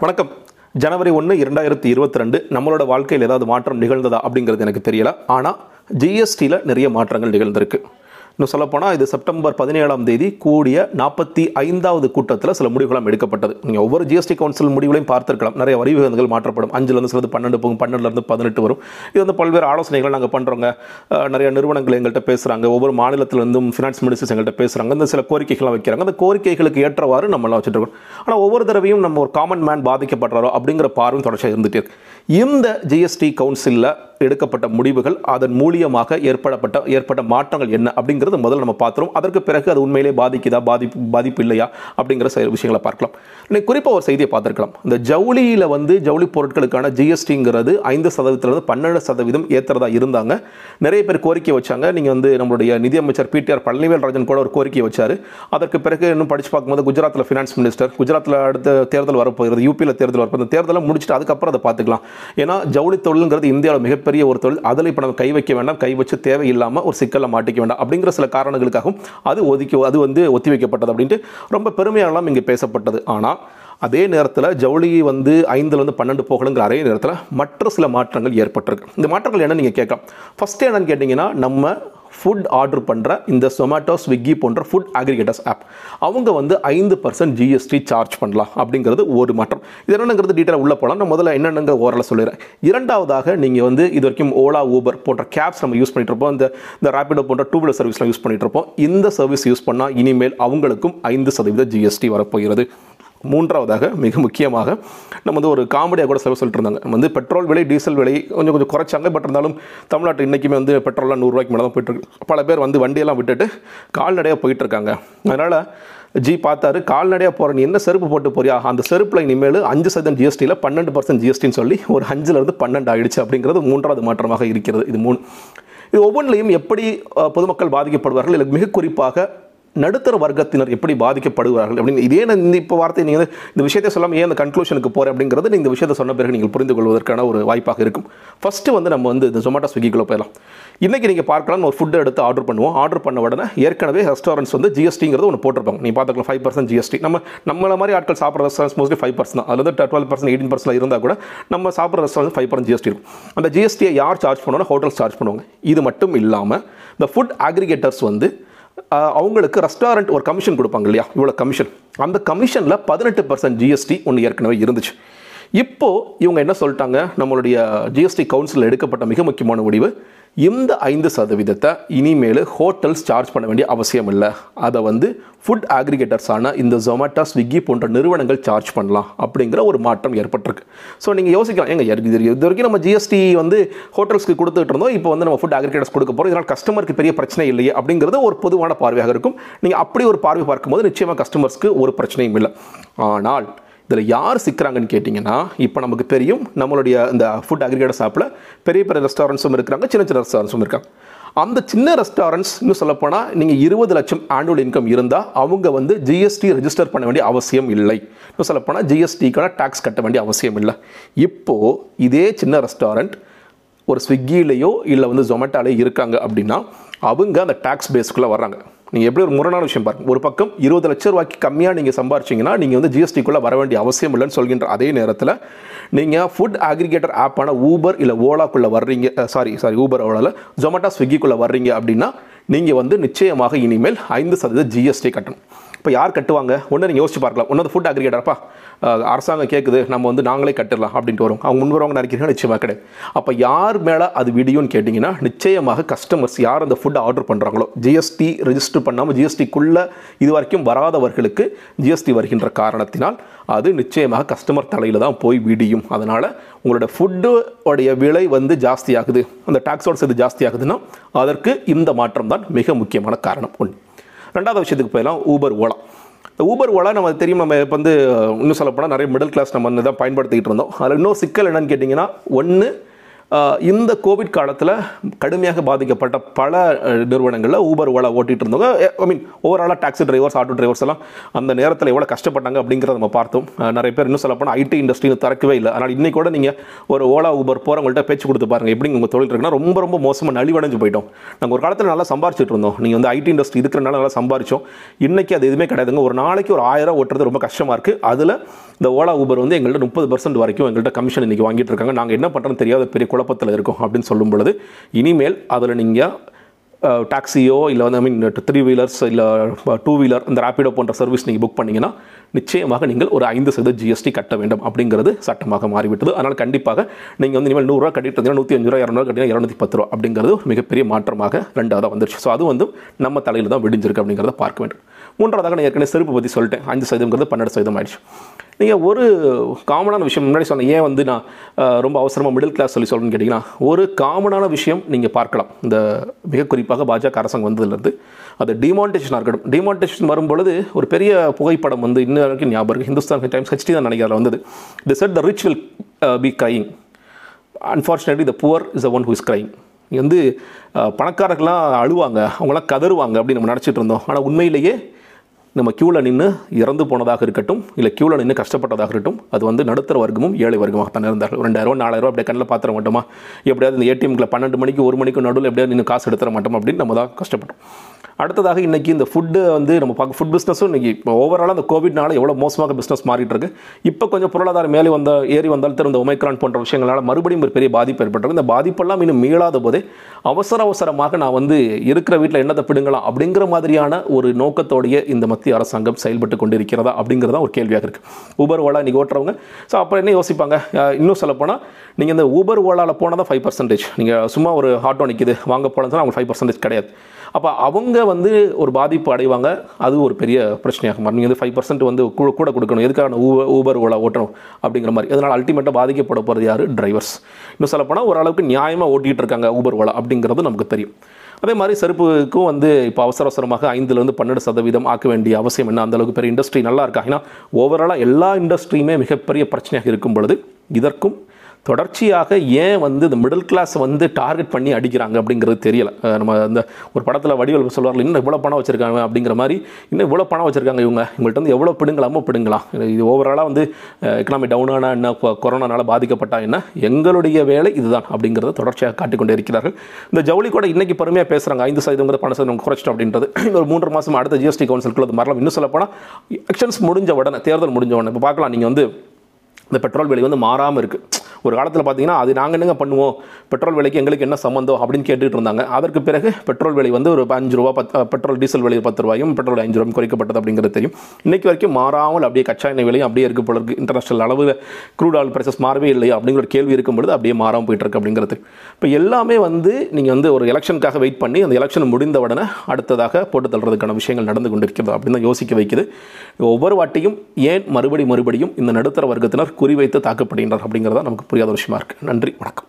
வணக்கம். ஜனவரி ஒன்று இரண்டாயிரத்தி இருபத்தி ரெண்டு நம்மளோட வாழ்க்கையில் ஏதாவது மாற்றம் நிகழ்ந்ததா அப்படிங்கிறது எனக்கு தெரியல. ஆனால் ஜிஎஸ்டியில் நிறைய மாற்றங்கள் நிகழ்ந்திருக்கு. இன்னும் சொல்லப்போனால் இது செப்டம்பர் பதினேழாம் தேதி கூடிய நாற்பத்தி ஐந்தாவது கூட்டத்தில் சில முடிவுகளும் எடுக்கப்பட்டது. நீங்கள் ஒவ்வொரு ஜிஎஸ்டி கவுன்சில் முடிவுகளையும் பார்த்துருக்கலாம். நிறைய வரி விகிதங்கள் மாற்றப்படும் அஞ்சுலேருந்து சிலது பன்னெண்டு போகும் பன்னெண்டுலேருந்து பதினெட்டு வரும். இது வந்து பல்வேறு ஆலோசனைகள் நாங்கள் பண்ணுறோங்க நிறைய நிறுவனங்கள் எங்கள்கிட்ட பேசுகிறாங்க ஒவ்வொரு மாநிலத்திலிருந்தும் ஃபினான்ஸ் மினிஸ்டர்ஸ் எங்கள்கிட்ட பேசுகிறாங்க இந்த சில கோரிக்கைகள்லாம் வைக்கிறாங்க. அந்த கோரிக்கைகளுக்கு ஏற்றவாறு நம்மளாம் வச்சுட்டு இருக்கோம் ஆனால் ஒவ்வொரு தடவையும் நம்ம ஒரு காமன் மேன் பாதிக்கப்படுறாரோ அப்படிங்கிற பார்வை தொடர்ச்சியாக இருந்துகிட்டே இருக்கு. இந்த ஜிஎஸ்டி கவுன்சிலில் எடுக்கப்பட்ட முடிவுகள் அதன் மூலியமாக ஏற்படப்பட்ட ஏற்பட்ட மாற்றங்கள் என்ன அப்படிங்கிறது முதல்ல நம்ம பார்த்துரும் அதற்கு பிறகு அது உண்மையிலே பாதிக்குதா பாதிப்பு பாதிப்பு இல்லையா அப்படிங்கிற சில விஷயங்களை பார்க்கலாம். இன்னைக்கு குறிப்பாக ஒரு செய்தியை பார்த்துருக்கலாம். இந்த ஜவுளியில் வந்து ஜவுளி பொருட்களுக்கான ஜிஎஸ்டிங்கிறது ஐந்து சதவீதத்திலிருந்து பன்னெண்டு சதவீதம் ஏற்றுறதா இருந்தாங்க. நிறைய பேர் கோரிக்கை வச்சாங்க. நீங்கள் வந்து நம்மளுடைய நிதியமைச்சர் பிடிஆர் பழனிவேல் ராஜன் கூட ஒரு கோரிக்கை வச்சார். அதற்கு பிறகு இன்னும் படித்து பார்க்கும்போது குஜராத்தில் ஃபினான்ஸ் மினிஸ்டர் குஜராத்தில் அடுத்த தேர்தல் வரப்போகிறது யூபியில் தேர்தல் வரப்போ அந்த தேர்தலை முடிச்சுட்டு அதுக்கப்புறம் அதை பார்த்துக்கலாம். ஏன்னா ஜவுளி தொழிலுங்கிறது இந்தியாவில் மிகப்பெரிய ஒரு தொழில். அதில் இப்போ நம்ம கை வைக்க வேண்டாம். கை வச்சு தேவையில்லாமல் ஒரு சிக்கலை மாட்டிக்க வேண்டாம் அப்படிங்கிற சில காரணங்களுக்காகவும் அது ஒதுக்கி அது வந்து ஒத்தி வைக்கப்பட்டது அப்படின்ட்டு ரொம்ப பெருமையாலாம் இங்கே பேசப்பட்டது. ஆனால் அதே நேரத்தில் ஜவுளி வந்து ஐந்துலேருந்து பன்னெண்டு போகணுங்கிற அதே நேரத்தில் மற்ற சில மாற்றங்கள் ஏற்பட்டிருக்கு. இந்த மாற்றங்கள் என்ன நீங்கள் கேட்கலாம்? ஃபஸ்ட்டு என்னன்னு கேட்டிங்கன்னா நம்ம ஃபுட் ஆர்டர் பண்ணுற இந்த சொமேட்டோ ஸ்விக்கி போன்ற ஃபுட் அக்ரிகேட்டர்ஸ் ஆப் அவங்க வந்து ஐந்து பர்சன்ட் ஜிஎஸ்டி சார்ஜ் பண்ணலாம் அப்படிங்கிறது ஒரு மாற்றம். இது என்னங்கிறது டீட்டெயில் உள்ளே போகலாம் நான் முதல்ல என்னென்னங்க ஓரளவு சொல்லிடுறேன். இரண்டாவதாக நீங்கள் வந்து இது வரைக்கும் ஓலா ஊபர் போன்ற கேப்ஸ் நம்ம யூஸ் பண்ணிட்டு இருப்போம். இந்த இந்த ரேபிடோ போன்ற டூ வீலர் சர்வீஸ்லாம் யூஸ் பண்ணிட்டு இருப்போம். இந்த சர்வீஸ் யூஸ் பண்ணால் இனிமேல் அவங்களுக்கும் ஐந்து சதவீத ஜிஎஸ்டி வரப்போகிறது. மூன்றாவதாக மிக முக்கியமாக நம்ம வந்து ஒரு காமெடியாக கூட சில சொல்லிட்டு இருந்தாங்க. நம்ம வந்து பெட்ரோல் விலை டீசல் விலை கொஞ்சம் கொஞ்சம் குறைச்சாங்க பட் இருந்தாலும் தமிழ்நாட்டு இன்றைக்குமே வந்து பெட்ரோல்லாம் நூறுரூவாய்க்கு மேலே தான் போயிட்டுருக்கு. பல பேர் வந்து வண்டியெல்லாம் விட்டுட்டு கால்நடையாக போயிட்டுருக்காங்க அதனால் ஜி பார்த்தாரு கால்நடையாக போகிற நீ என்ன செருப்பு போட்டு போறியா? அந்த செருப்பில் இனிமேல் அஞ்சு சதவீதம் ஜிஎஸ்டியில் பன்னெண்டு பர்சன்ட் ஜிஎஸ்டின்னு சொல்லி ஒரு அஞ்சுலேருந்து பன்னெண்டு ஆயிடுச்சு அப்படிங்கிறது மூன்றாவது மாற்றமாக இருக்கிறது இது மூணு. இது ஒவ்வொன்றிலையும் எப்படி பொதுமக்கள் பாதிக்கப்படுவார்கள்? இல்லை மிக குறிப்பாக நடுத்தர வர்க்கத்தினர் எப்படி பாதிக்கப்படுவார்கள் அப்படின்னு இதே நான் இந்த இப்போ வார்த்தை நீங்கள் இந்த விஷயத்தை சொல்லாமல் ஏன் அந்த கன்க்ளூஷனுக்கு போகிறேன் அப்படிங்கிறது நீங்கள் இந்த விஷயத்தை சொன்ன பிறகு நீங்கள் புரிந்து கொள்வதற்கான ஒரு வாய்ப்பாக இருக்கும். ஃபஸ்ட்டு வந்து நம்ம வந்து இந்த ஜொமேட்டோ ஸ்விக்கிக்குள்ளே போயிடலாம். இன்றைக்கி நீங்கள் பார்க்கலாம் ஒரு ஃபுட்டை எடுத்து ஆர்டர் பண்ணுவோம். ஆர்டர் பண்ண உடனே ஏற்கனவே ரெஸ்டாரண்ட்ஸ் வந்து ஜிஎஸ்டிங்கிறது ஒன்று போட்டிருப்பாங்க. நீங்கள் பார்த்துக்கலாம் ஃபைவ் பர்சன்ட் ஜிஎஸ்டி நம்ம நம்மள மாதிரி ஆட்கள் சாப்பிட்ற ரெஸ்டாரண்ட்ஸ் மோஸ்ட்லி ஃபைவ் பர்சன்ட் தான். அதில் வந்து டுவெல் பர்சன்ட் எயிட்டீன் பர்சன்ட் இருந்தால் கூட நம்ம சாப்பிட்ற ரெஸ்டாரண்ட் ஃபைவ் பர்சன்ட் ஜிஎஸ்டி இருக்கும். அந்த ஜிஎஸ்டியை யார் சார்ஜ் பண்ணுவோம்னா ஹோட்டல் சார்ஜ் பண்ணுவாங்க. இது மட்டும் இல்லாமல் இந்த ஃபுட் அக்ரிகேட்டர்ஸ் வந்து அவங்களுக்கு ரெஸ்டாரண்ட் ஒரு கமிஷன் கொடுப்பாங்க இல்லையா? இவ்வளோ கமிஷன் அந்த கமிஷனில் பதினெட்டு பர்சன்ட் ஜிஎஸ்டி ஒன்று ஏற்கனவே இருந்துச்சு. இப்போ இவங்க என்ன சொல்லிட்டாங்க? நம்மளுடைய ஜிஎஸ்டி கவுன்சில் எடுக்கப்பட்ட மிக முக்கியமான முடிவு இந்த ஐந்து சதவீதத்தை இனிமேல் ஹோட்டல்ஸ் சார்ஜ் பண்ண வேண்டிய அவசியம் இல்லை. அதை வந்து ஃபுட் ஆக்ரிகேட்டர்ஸான இந்த ஜொமேட்டோ ஸ்விக்கி போன்ற நிறுவனங்கள் சார்ஜ் பண்ணலாம் அப்படிங்கிற ஒரு மாற்றம் ஏற்பட்டிருக்கு. ஸோ நீங்கள் யோசிக்கலாம். எங்கள் இது இது இது வரைக்கும் நம்ம ஜிஎஸ்டி வந்து ஹோட்டல்ஸ்க்கு கொடுத்துட்டு இருந்தோம். இப்போ வந்து நம்ம ஃபுட் அக்ரிகேட்டர்ஸ் கொடுக்க போகிறோம் இதனால் கஸ்டமருக்கு பெரிய பிரச்சனை இல்லையே அப்படிங்கிறது ஒரு பொதுவான பார்வையாக இருக்கும். நீங்கள் அப்படி ஒரு பார்வை பார்க்கும்போது நிச்சயமாக கஸ்டமர்ஸ்க்கு ஒரு பிரச்சனையும் இல்லை. ஆனால் இதில் யார் சிக்கிறாங்கன்னு கேட்டிங்கன்னா இப்போ நமக்கு தெரியும் நம்மளுடைய இந்த ஃபுட் அக்ரிகேட்டர்ஸ் ஆப்பில் பெரிய பெரிய ரெஸ்டாரண்ட்ஸும் இருக்கிறாங்க சின்ன சின்ன ரெஸ்டாரண்ட்ஸும் இருக்காங்க. அந்த சின்ன ரெஸ்டாரண்ட்ஸ் இன்னும் சொல்லப்போனால் நீங்கள் இருபது லட்சம் ஆனுவல் இன்கம் இருந்தால் அவங்க வந்து ஜிஎஸ்டி ரெஜிஸ்டர் பண்ண வேண்டிய அவசியம் இல்லை. இன்னும் சொல்லப்போனால் ஜிஎஸ்டிக்கான டேக்ஸ் கட்ட வேண்டிய அவசியம் இல்லை. இப்போது இதே சின்ன ரெஸ்டாரண்ட் ஒரு ஸ்விக்கிலேயோ இல்லை வந்து ஜொமேட்டோலேயோ இருக்காங்க அப்படின்னா அவங்க அந்த டேக்ஸ் பேஸ்க்குள்ளே வர்றாங்க. நீங்கள் எப்படி ஒரு முரணான விஷயம் பாருங்கள் ஒரு பக்கம் இருபது லட்ச ரூபாய்க்கு கம்மியாக நீங்கள் சம்பாரிச்சிங்கன்னா நீங்கள் வந்து ஜிஎஸ்டிக்குள்ளே வர வேண்டிய அவசியம் இல்லைன்னு சொல்கின்ற அதே நேரத்தில் நீங்கள் ஃபுட் அக்ரிகேட்டர் ஆப்பான ஊபர் இல்லை ஓலாக்குள்ளே வர்றீங்க சாரி சாரி ஊபர் ஓலாவில் ஜொமேட்டோ ஸ்விக்கிக்குள்ளே வர்றீங்க அப்படின்னா நீங்கள் வந்து நிச்சயமாக இனிமேல் ஐந்து சதவீத ஜிஎஸ்டி கட்டணும். இப்போ யார் கட்டுவாங்க? ஒன்று நீங்கள் யோசிச்சு பார்க்கலாம். ஒன்று ஃபுட் அக்ரிகேட்டர்ப்பா அரசாங்கம் கேட்குது நம்ம வந்து நாங்களே கட்டிடலாம் அப்படின்ட்டு வரும். அவங்க முன் வரவங்க நினைக்கிறீங்க நிச்சயமாக கிடையாது. அப்போ யார் மேலே அது விடியும்னு கேட்டிங்கன்னா நிச்சயமாக கஸ்டமர்ஸ் யார் அந்த ஃபுட் ஆர்டர் பண்ணுறாங்களோ ஜிஎஸ்டி ரெஜிஸ்டர் பண்ணாமல் ஜிஎஸ்டிக்குள்ளே இது வரைக்கும் வராதவர்களுக்கு ஜிஎஸ்டி வருகின்ற காரணத்தினால் அது நிச்சயமாக கஸ்டமர் தலையில் தான் போய் விடியும். அதனால் உங்களோட ஃபுட்டு உடைய விலை வந்து ஜாஸ்தியாகுது அந்த டாக்ஸோட சேர்த்து ஜாஸ்தியாகுதுன்னா அதற்கு இந்த மாற்றம் தான் மிக முக்கியமான காரணம். ஒன்று ரெண்டாவது விஷயத்துக்கு போயிடலாம் ஊபர் ஓலா. இந்த ஊபர் ஓலா நம்ம தெரியும் நம்ம இப்போ வந்து இன்னும் சொல்லப்போனால் நிறைய மிடில் கிளாஸ் நம்ம வந்து தான் பயன்படுத்திக்கிட்டு இருந்தோம். அதில் இன்னொரு சிக்கல் என்னன்னு கேட்டிங்கன்னா ஒன்று இந்த கோவிட் காலத்தில் கடுமையாக பாதிக்கப்பட்ட பல நிறுவனங்களில் ஊபர் ஓலா ஓட்டிட்டு இருந்தவங்க ஐ மீன் ஓவராலாக டாக்ஸி டிரைவர்ஸ் ஆட்டோ டிரைவர்ஸ் எல்லாம் அந்த நேரத்தில் எவ்வளோ கஷ்டப்பட்டாங்க அப்படிங்கிறத நம்ம பார்த்தோம். நிறைய பேர் இன்னும் சொல்லப்போனால் ஐடி இண்டஸ்ட்ரின்னு திறக்கவே இல்லை. அதனால் இன்றைக்கி கூட நீங்கள் ஒரு ஓலா ஊபர் போகிறவங்கள்ட்ட பேச்சு கொடுத்து பாருங்க. எப்படி உங்கள் தொழில் இருக்குன்னா ரொம்ப ரொம்ப மோசமாக நலிவடைஞ்சு போயிட்டோம். நாங்கள் ஒரு காலத்தில் நல்லா சம்பாரிச்சிட்டு இருந்தோம். நீங்கள் வந்து ஐடி இண்டஸ்ட்ரி இருக்கிறனால நல்லா சம்பாரிச்சோம். இன்றைக்கி அது எதுவுமே கிடையாதுங்க. ஒரு நாளைக்கு ஒரு ஆயிரம் ஓட்டுறது ரொம்ப கஷ்டமாக இருக்குது அதில் இந்த ஓலா ஊபர் வந்து எங்கள்கிட்ட முப்பது பர்சன்ட் வரைக்கும் எங்கள்கிட்ட கமிஷன் இன்றைக்கி வாங்கிட்டு இருக்காங்க. நாங்கள் என்ன பண்ணுறோன்னு தெரியாத பெரிய குழப்பத்தில் இருக்கும் அப்படின்னு சொல்லும் பொழுது இனிமேல் அதில் நீங்கள் டாக்ஸியோ இல்லை வந்து ஐ மீன் த்ரீ வீலர்ஸ் இல்லை டூ வீலர் இந்த ரேப்பிடோ போன்ற சர்வீஸ் நீங்கள் புக் பண்ணிங்கன்னா நிச்சயமாக நீங்கள் ஒரு ஐந்து சதவீத ஜிஎஸ்டி கட்ட வேண்டும் அப்படிங்கிறது சட்டமாக மாறிவிட்டது. அதனால் கண்டிப்பாக நீங்கள் வந்து இனிமேல் நூறுரூவா கட்டிட்டு இருந்தீங்கன்னா நூற்றி அஞ்சு ரூபா இரநூறுவா கட்டினா இரநூத்தி பத்து ரூபா அப்படிங்கிறது மிகப்பெரிய மாற்றமாக ரெண்டாவதாக வந்துருச்சு. ஸோ அது வந்து நம்ம தலையில் தான் விடிஞ்சிருக்கு அப்படிங்கிறத பார்க்க வேண்டும். மூன்றாவதாக நான் ஏற்கனவே செருப்பு பற்றி சொல்லிட்டேன். அஞ்சு சதவீதங்கிறது பன்னெண்டு சதவீதம் ஆயிடுச்சு. நீங்கள் ஒரு காமனான விஷயம் முன்னாடி சொன்னேன் ஏன் வந்து நான் ரொம்ப அவசரமாக மிடில் கிளாஸ் சொல்லி சொல்கிறேன்னு கேட்டிங்கன்னா ஒரு காமனான விஷயம் நீங்கள் பார்க்கலாம். இந்த மிக குறிப்பாக பாஜக அரசாங்கம் வந்ததுலேருந்து அது டிமான்டேஷனாக இருக்கட்டும். டிமான்டேஷன் வரும்பொழுது ஒரு பெரிய புகைப்படம் வந்து இன்ன வரைக்கும் ஞாபகம் இருக்குது ஹிந்துஸ்தான் டைம்ஸ் ஹெச்டி தான் நினைக்கிறதுல வந்தது. The set the rich will be crying unfortunately the poor is the one who is crying இங்கே வந்து பணக்காரர்கள்லாம் அழுவாங்க அவங்களாம் கதறுவாங்க அப்படின்னு நம்ம நினச்சிட்டு இருந்தோம். ஆனால் உண்மையிலேயே நம்ம க்யூவில் நின்று இறந்து போனதாக இருக்கட்டும் இல்லை க்யூவில் நின்று கஷ்டப்பட்டதாக இருக்கட்டும் அது வந்து நடுத்தர வர்க்கமும் ஏழை வர்க்கமாக தான் இருந்தார்கள். ரெண்டாயிரம் நாலாயிரம் அப்படியே கண்ணில் பார்த்துட மாட்டோமா? எப்படியாவது இந்த ஏடிஎம்கில் பன்னெண்டு மணிக்கு ஒரு மணிக்கு நடுவில் எப்படியாவது நின்று காசு எடுத்துட மாட்டோம் அப்படின்னு நம்ம தான் கஷ்டப்பட்டோம். அடுத்ததாக இன்றைக்கி இந்த ஃபுட்டு வந்து நம்ம பார்க்க ஃபுட் பிஸ்னஸும் இன்றைக்கி இப்போ ஓவராலாக அந்த கோவிட்னால எவ்வளோ மோசமாக பிஸ்னஸ் மாறிட்டு இருக்கு. இப்போ கொஞ்சம் பொருளாதாரம் மேலே வந்த ஏறி வந்தால் இந்த ஒமைக்ரான் போன்ற விஷயங்களால் மறுபடியும் ஒரு பெரிய பாதிப்பு ஏற்பட்டிருக்கு. இந்த பாதிப்பெல்லாம் இன்னும் மீளாத போதே அவசர அவசரமாக நான் வந்து இருக்கிற வீட்டில் என்னத்தை பிடுங்கலாம் அப்படிங்கிற மாதிரியான ஒரு நோக்கத்தோடைய இந்த மத்திய அரசாங்கம் செயல்பட்டு கொண்டிருக்கிறதா அப்படிங்கிறதா ஒரு கேள்வியாக இருக்குது ஊபர் ஓலா இன்றைக்கி ஓட்டுறவங்க ஸோ அப்புறம் என்ன யோசிப்பாங்க? இன்னும் சொல்லப்போனால் நீங்கள் இந்த ஊபர் ஓலாவில் போனால் தான் ஃபைவ் பர்சன்டேஜ் நீங்கள் சும்மா ஒரு ஆட்டோ நிற்கிது வாங்க போனதுன்னா சொன்னால் அவங்க ஃபைவ் பர்சன்டேஜ் கிடையாது. அப்போ அவங்க வந்து ஒரு பாதிப்பு அடைவாங்க அது ஒரு பெரிய பிரச்சனையாக மாறும். நீங்கள் வந்து ஃபைவ் பர்சன்ட் வந்து கூட கூட கொடுக்கணும். எதுக்காக ஊபர் ஊபர் ஓலா ஓட்டணும் அப்படிங்கிற மாதிரி. அதனால் அல்டிமேட்டாக பாதிக்கப்பட போகிறது யார்? டிரைவர்ஸ் இன்னும் சொல்லப்போனால் ஓரளவுக்கு நியாயமாக ஓட்டிகிட்டு இருக்காங்க ஊபர் ஓலா அப்படிங்கிறது நமக்கு தெரியும். அதே மாதிரி செருப்புக்கும் வந்து இப்போ அவசர அவசரமாக ஐந்துலேருந்து பன்னெண்டு சதவீதம் ஆக்க வேண்டிய அவசியம் என்ன? அந்தளவுக்கு பெரிய இண்டஸ்ட்ரி நல்லா இருக்கா? ஏன்னா ஓவராலாக எல்லா இண்டஸ்ட்ரியுமே மிகப்பெரிய பிரச்சனையாக இருக்கும் பொழுது இதற்கும் தொடர்ச்சியாக ஏன் வந்து இந்த மிடில் கிளாஸ் வந்து டார்கெட் பண்ணி அடிக்கிறாங்க அப்படிங்கிறது தெரியல. நம்ம அந்த ஒரு படத்தில் வடிவல் சொல்லுவார்கள் இன்னும் இவ்வளோ பணம் வச்சுருக்காங்க அப்படிங்கிற மாதிரி இன்னும் இவ்வளோ பணம் வச்சுருக்காங்க இவங்க. இவங்கள்ட்ட வந்து எவ்வளோ பிடுங்கலாமோ பிடுங்கலாம். இது ஓவராலாக வந்து எக்கனாமி டவுனானா என்ன கொ- கொரோனானால பாதிக்கப்பட்டா என்ன எங்களுடைய வேலை இதுதான் அப்படிங்கிறத தொடர்ச்சியாக காட்டிக்கொண்டே இருக்கிறார்கள். இந்த ஜவுளி கூட இன்றைக்கி பெருமையாக பேசுகிறாங்க ஐந்து சதவீதம் பணம் சதவீதம் குறைச்சிட்டோம் அப்படின்றது. இன்னொரு மூன்று மாதம் அடுத்த ஜிஎஸ்டி கவுன்சிலுக்குள்ள அது மாறலாம் இன்னும் சொல்லப்போனால் எலெக்ஷன்ஸ் முடிஞ்ச உடனே தேர்தல் முடிஞ்ச உடனே இப்போ பார்க்கலாம். நீங்கள் வந்து இந்த பெட்ரோல் விலை வந்து மாறாமல் இருக்குது ஒரு காலத்தில் பார்த்தீங்கன்னா அது நாங்கள் என்னங்க பண்ணுவோம்? பெட்ரோல் விலைக்கு எங்களுக்கு என்ன சம்மந்தம் அப்படின்னு கேட்டுகிட்டு இருந்தாங்க. அதற்கு பிறகு பெட்ரோல் விலை வந்து ஒரு அஞ்சு ரூபா பத் பெட்ரோல் டீசல் விலை பத்து ரூபாயும் பெட்ரோல் அஞ்சு ரூபாயும் குறைக்கப்பட்டது அப்படிங்கிறது தெரியும். இன்னைக்கு வரைக்கும் மாறாமல் அப்படியே கச்சா எண்ணெய் விலையும் அப்படியே இருக்கு போல இருக்கு. இன்டர்நேஷனல் அளவில் க்ரூட் ஆயில் ப்ரைசஸ் மாறவே இல்லையா அப்படிங்கிற ஒரு கேள்வி இருக்கும்பொழுது அப்படியே மாறாமல் போயிட்டு இருக்கு அப்படிங்கிறது. இப்போ எல்லாமே வந்து நீங்கள் வந்து ஒரு எலெக்ஷனுக்காக வெயிட் பண்ணி அந்த எலெக்ஷன் முடிந்த உடனே அடுத்ததாக போட்டு தள்ளுறதுக்கான விஷயங்கள் நடந்து கொண்டிருக்கிறது அப்படின்னு தான் யோசிக்க வைக்குது. ஒவ்வொரு வாட்டியும் ஏன் மறுபடி மறுபடியும் இந்த நடுத்தர வர்க்கத்தினர் குறிவைத்து தாக்கப்படுகின்றனர் அப்படிங்கிறத நமக்கு புரியாத விஷயமா இருக்கு. நன்றி வணக்கம்.